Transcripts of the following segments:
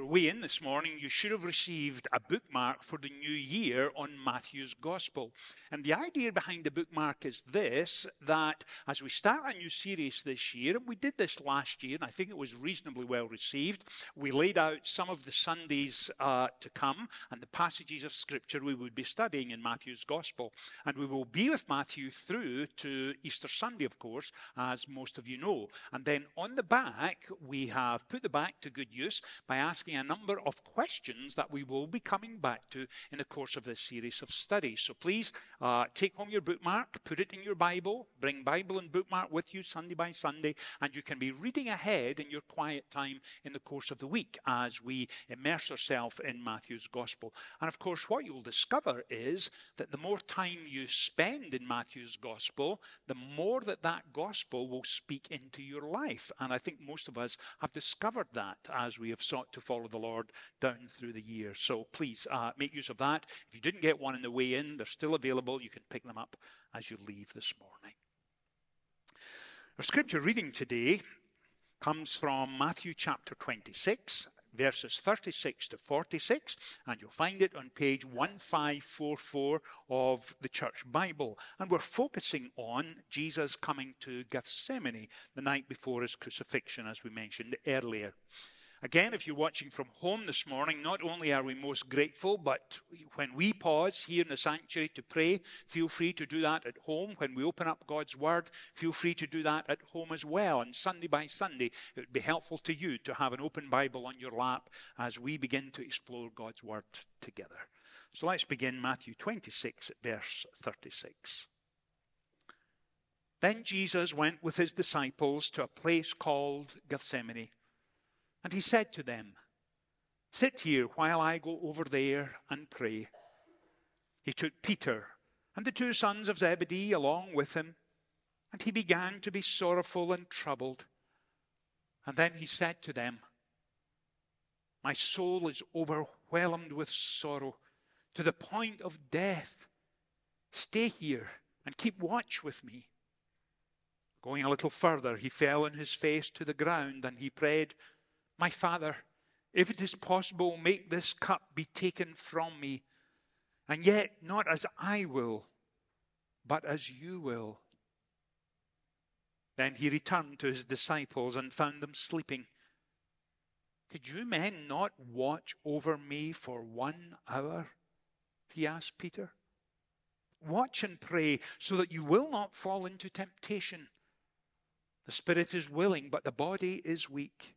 your way in this morning, you should have received a bookmark for the new year on Matthew's Gospel. And the idea behind the bookmark is this that as we start a new series this year, and we did this last year, and I think it was reasonably well received, we laid out some of the Sundays uh, to come and the passages of Scripture we would be studying in Matthew's Gospel. And we will be with Matthew through to Easter Sunday, of course, as most of you know. And then on the back, we have put the back to good use by asking a number of questions that we will be coming back to in the course of this series of studies. So please uh, take home your bookmark, put it in your Bible, bring Bible and bookmark with you Sunday by Sunday, and you can be reading ahead in your quiet time in the course of the week as we immerse ourselves in Matthew's Gospel. And of course, what you'll discover is that the more time you spend in Matthew's Gospel, the more that that Gospel will speak into your life. And I think most of us have discovered that as we have sought to follow the Lord down through the year. So please uh, make use of that. If you didn't get one on the way in, they're still available. You can pick them up as you leave this morning. Our scripture reading today comes from Matthew chapter 26, verses 36 to 46, and you'll find it on page 1544 of the Church Bible. And we're focusing on Jesus coming to Gethsemane the night before his crucifixion, as we mentioned earlier. Again, if you're watching from home this morning, not only are we most grateful, but when we pause here in the sanctuary to pray, feel free to do that at home. When we open up God's Word, feel free to do that at home as well. And Sunday by Sunday, it would be helpful to you to have an open Bible on your lap as we begin to explore God's Word together. So let's begin Matthew 26 verse 36. Then Jesus went with his disciples to a place called Gethsemane and he said to them, Sit here while I go over there and pray. He took Peter and the two sons of Zebedee along with him, and he began to be sorrowful and troubled. And then he said to them, My soul is overwhelmed with sorrow to the point of death. Stay here and keep watch with me. Going a little further, he fell on his face to the ground and he prayed, my Father, if it is possible, make this cup be taken from me, and yet not as I will, but as you will. Then he returned to his disciples and found them sleeping. Did you men not watch over me for one hour? He asked Peter. Watch and pray so that you will not fall into temptation. The spirit is willing, but the body is weak.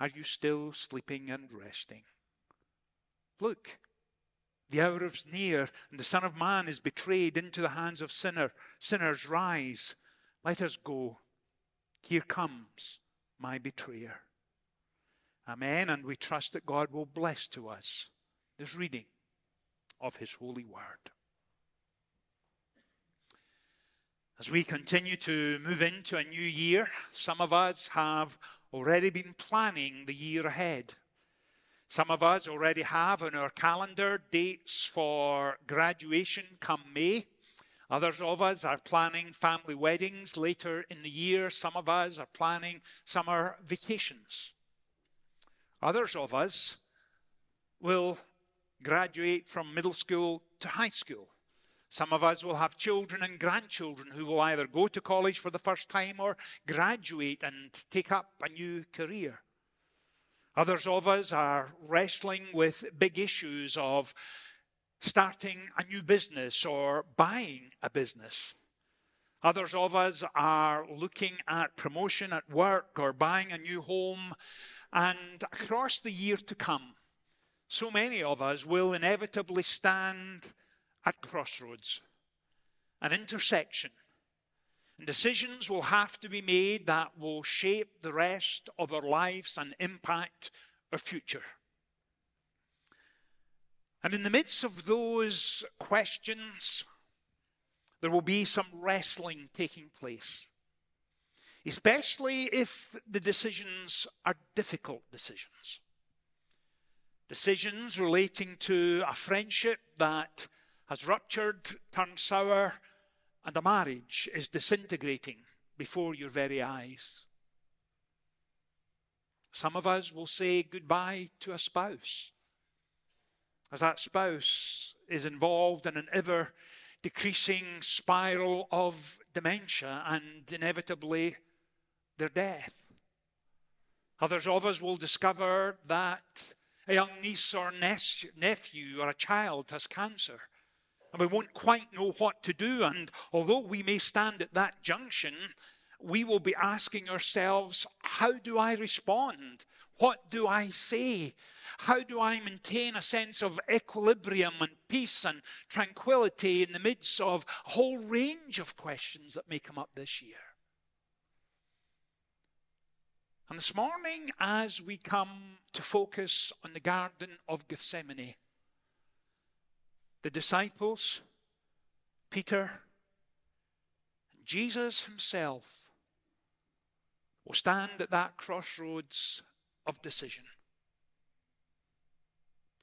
are you still sleeping and resting? Look, the hour is near, and the Son of Man is betrayed into the hands of sinner. Sinners, rise. Let us go. Here comes my betrayer. Amen. And we trust that God will bless to us this reading of His holy word. As we continue to move into a new year, some of us have already been planning the year ahead. Some of us already have on our calendar dates for graduation come May. Others of us are planning family weddings later in the year. Some of us are planning summer vacations. Others of us will graduate from middle school to high school. Some of us will have children and grandchildren who will either go to college for the first time or graduate and take up a new career. Others of us are wrestling with big issues of starting a new business or buying a business. Others of us are looking at promotion at work or buying a new home. And across the year to come, so many of us will inevitably stand at crossroads, an intersection. And decisions will have to be made that will shape the rest of our lives and impact our future. And in the midst of those questions, there will be some wrestling taking place, especially if the decisions are difficult decisions. Decisions relating to a friendship that has ruptured, turned sour, and a marriage is disintegrating before your very eyes. Some of us will say goodbye to a spouse as that spouse is involved in an ever decreasing spiral of dementia and inevitably their death. Others of us will discover that a young niece or nephew or a child has cancer. And we won't quite know what to do. And although we may stand at that junction, we will be asking ourselves, how do I respond? What do I say? How do I maintain a sense of equilibrium and peace and tranquility in the midst of a whole range of questions that may come up this year? And this morning, as we come to focus on the Garden of Gethsemane, the disciples, Peter, Jesus himself will stand at that crossroads of decision.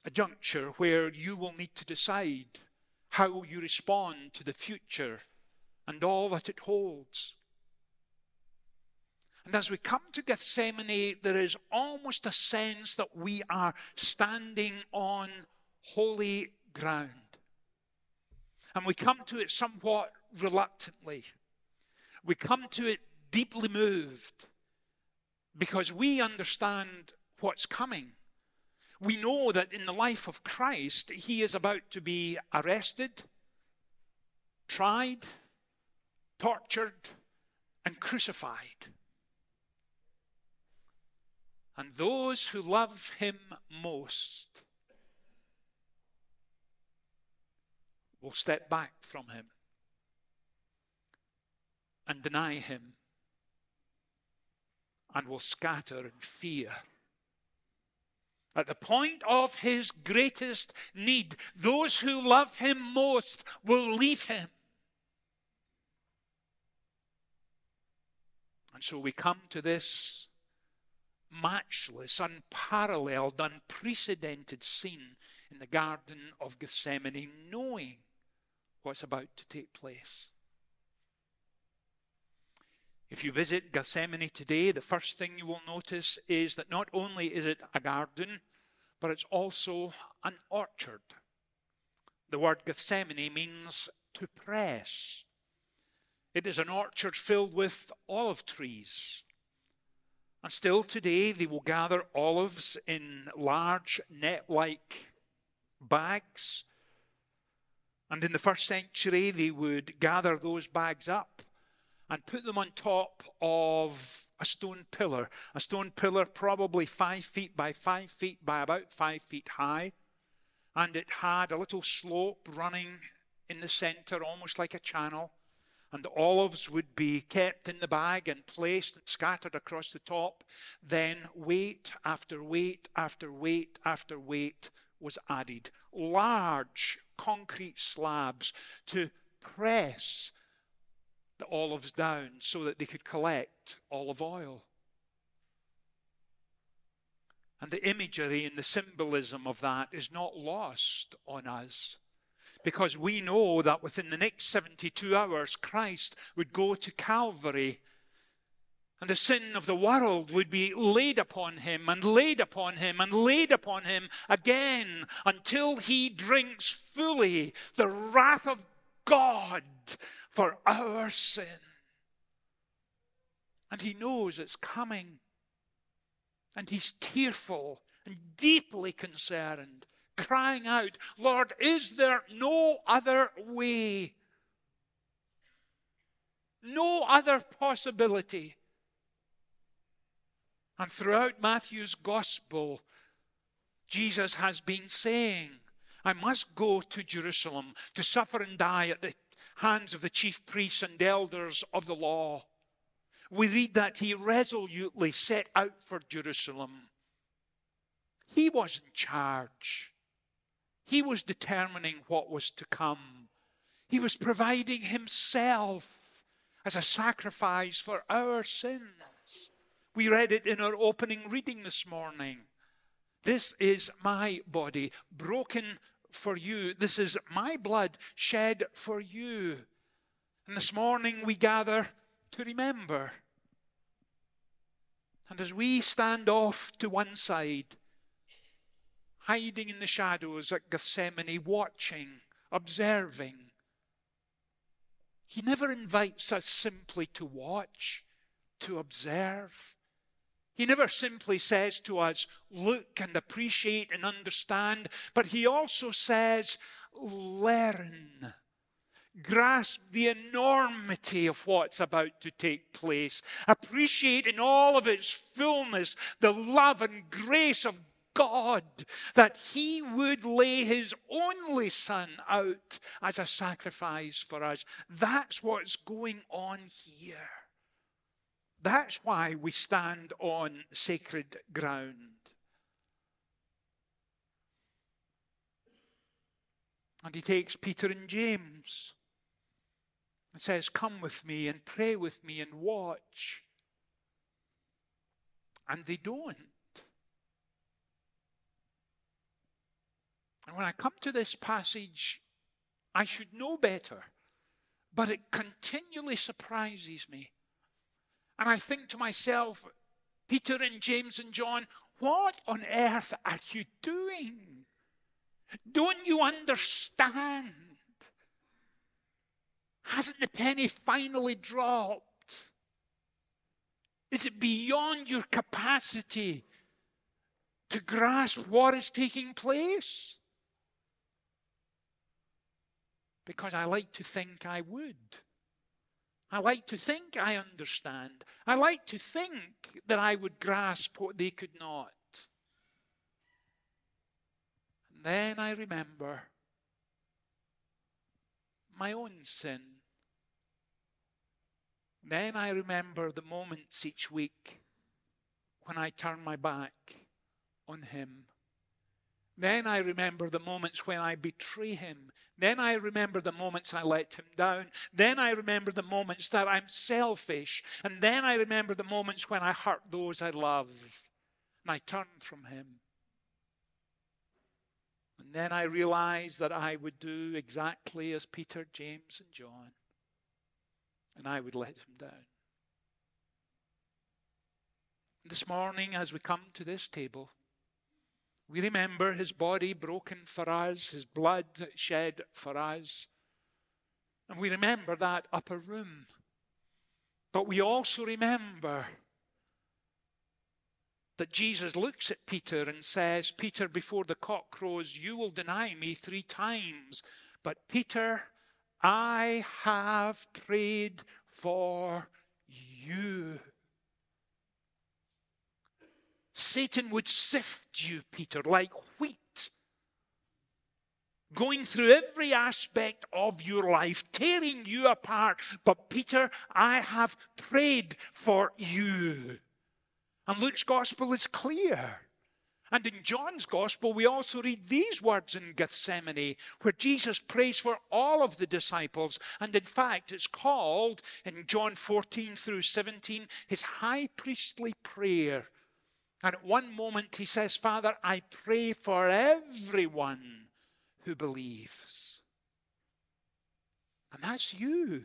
A juncture where you will need to decide how you respond to the future and all that it holds. And as we come to Gethsemane, there is almost a sense that we are standing on holy ground. And we come to it somewhat reluctantly. We come to it deeply moved because we understand what's coming. We know that in the life of Christ, he is about to be arrested, tried, tortured, and crucified. And those who love him most will step back from him and deny him and will scatter in fear. At the point of his greatest need, those who love him most will leave him. And so we come to this matchless, unparalleled, unprecedented scene in the Garden of Gethsemane, knowing what's about to take place. If you visit Gethsemane today, the first thing you will notice is that not only is it a garden, but it's also an orchard. The word Gethsemane means to press. It is an orchard filled with olive trees. And still today, they will gather olives in large net like bags. And in the first century, they would gather those bags up and put them on top of a stone pillar. A stone pillar, probably five feet by five feet by about five feet high. And it had a little slope running in the center, almost like a channel. And the olives would be kept in the bag and placed and scattered across the top. Then weight after weight after weight after weight was added. Large concrete slabs to press the olives down so that they could collect olive oil. And the imagery and the symbolism of that is not lost on us. Because we know that within the next 72 hours, Christ would go to Calvary and the sin of the world would be laid upon him and laid upon him and laid upon him again until he drinks fully the wrath of God for our sin. And he knows it's coming. And he's tearful and deeply concerned, crying out, Lord, is there no other way? No other possibility. And throughout Matthew's gospel, Jesus has been saying, I must go to Jerusalem to suffer and die at the hands of the chief priests and elders of the law. We read that he resolutely set out for Jerusalem. He was in charge. He was determining what was to come. He was providing Himself as a sacrifice for our sins. We read it in our opening reading this morning. This is my body broken for you. This is my blood shed for you. And this morning we gather to remember. And as we stand off to one side, hiding in the shadows at Gethsemane, watching, observing, he never invites us simply to watch, to observe. He never simply says to us, look and appreciate and understand, but he also says, learn. Grasp the enormity of what's about to take place. Appreciate in all of its fullness the love and grace of God that He would lay His only Son out as a sacrifice for us. That's what's going on here. That's why we stand on sacred ground. And he takes Peter and James and says, Come with me and pray with me and watch. And they don't. And when I come to this passage, I should know better, but it continually surprises me. And I think to myself, Peter and James and John, what on earth are you doing? Don't you understand? Hasn't the penny finally dropped? Is it beyond your capacity to grasp what is taking place? Because I like to think I would. I like to think I understand. I like to think that I would grasp what they could not. And then I remember my own sin. Then I remember the moments each week when I turn my back on Him. Then I remember the moments when I betray Him then I remember the moments I let him down. Then I remember the moments that I'm selfish. And then I remember the moments when I hurt those I love. And I turn from him. And then I realize that I would do exactly as Peter, James, and John. And I would let him down. This morning, as we come to this table, we remember his body broken for us, his blood shed for us. And we remember that upper room. But we also remember that Jesus looks at Peter and says, Peter, before the cock crows, you will deny me three times. But Peter, I have prayed for you. Satan would sift you, Peter, like wheat, going through every aspect of your life, tearing you apart. But, Peter, I have prayed for you. And Luke's gospel is clear. And in John's gospel, we also read these words in Gethsemane, where Jesus prays for all of the disciples. And in fact, it's called in John 14 through 17 his high priestly prayer and at one moment he says, Father, I pray for everyone who believes. And that's you.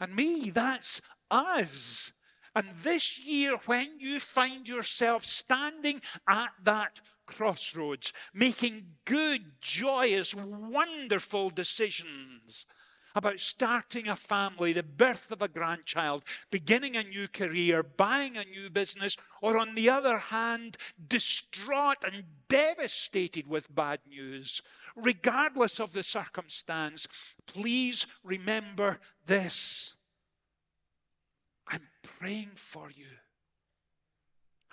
And me, that's us. And this year, when you find yourself standing at that crossroads, making good, joyous, wonderful decisions, about starting a family, the birth of a grandchild, beginning a new career, buying a new business, or on the other hand, distraught and devastated with bad news, regardless of the circumstance, please remember this. I'm praying for you.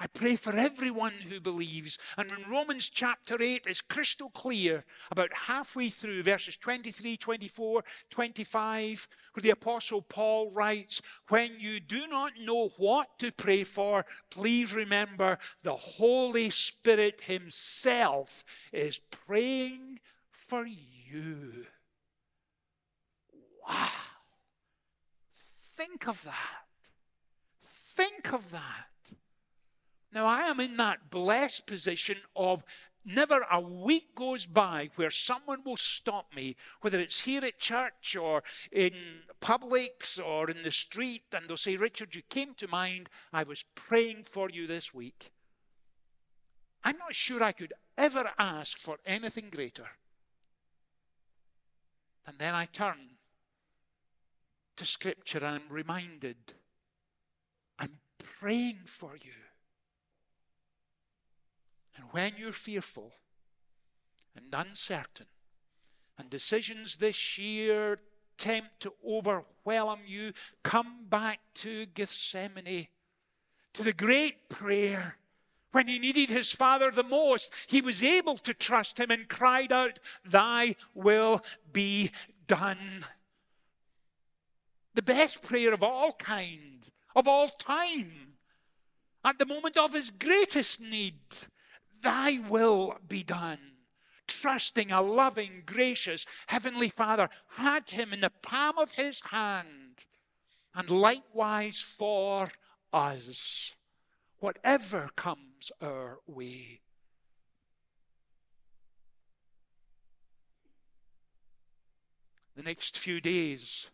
I pray for everyone who believes. And in Romans chapter 8 it's crystal clear, about halfway through, verses 23, 24, 25, where the Apostle Paul writes, When you do not know what to pray for, please remember the Holy Spirit Himself is praying for you. Wow. Think of that. Think of that. Now, I am in that blessed position of never a week goes by where someone will stop me, whether it's here at church or in Publix or in the street, and they'll say, Richard, you came to mind. I was praying for you this week. I'm not sure I could ever ask for anything greater. And then I turn to Scripture and I'm reminded I'm praying for you. And when you're fearful and uncertain, and decisions this year tempt to overwhelm you, come back to Gethsemane, to the great prayer. When he needed his father the most, he was able to trust him and cried out, Thy will be done. The best prayer of all kind, of all time, at the moment of his greatest need. Thy will be done. Trusting a loving, gracious Heavenly Father had him in the palm of his hand. And likewise for us, whatever comes our way. The next few days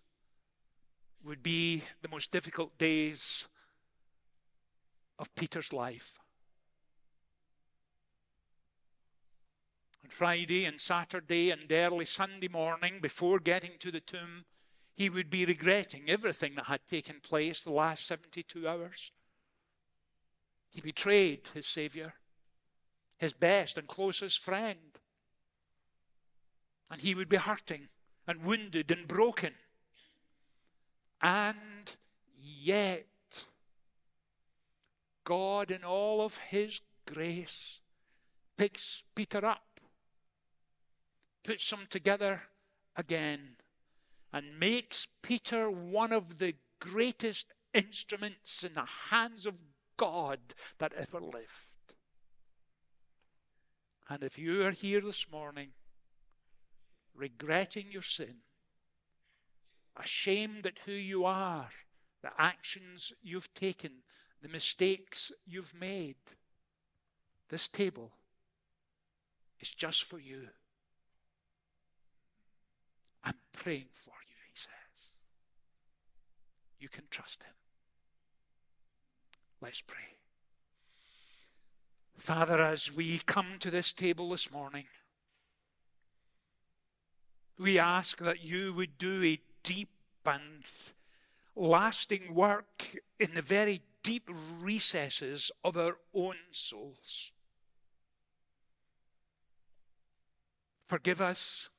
would be the most difficult days of Peter's life. Friday and Saturday and early Sunday morning, before getting to the tomb, he would be regretting everything that had taken place the last 72 hours. He betrayed his Savior, his best and closest friend. And he would be hurting and wounded and broken. And yet, God, in all of his grace, picks Peter up puts them together again and makes Peter one of the greatest instruments in the hands of God that ever lived. And if you are here this morning regretting your sin, ashamed at who you are, the actions you've taken, the mistakes you've made, this table is just for you praying for you, he says. You can trust him. Let's pray. Father, as we come to this table this morning, we ask that you would do a deep and lasting work in the very deep recesses of our own souls. Forgive us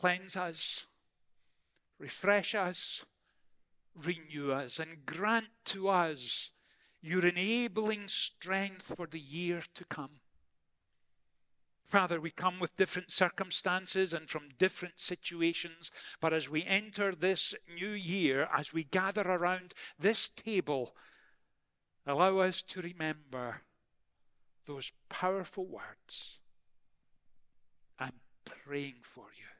cleanse us, refresh us, renew us, and grant to us your enabling strength for the year to come. Father, we come with different circumstances and from different situations, but as we enter this new year, as we gather around this table, allow us to remember those powerful words. I'm praying for you.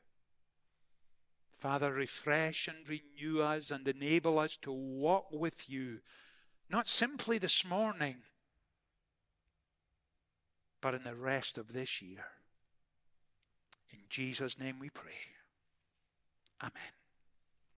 Father, refresh and renew us and enable us to walk with you, not simply this morning, but in the rest of this year. In Jesus' name we pray. Amen.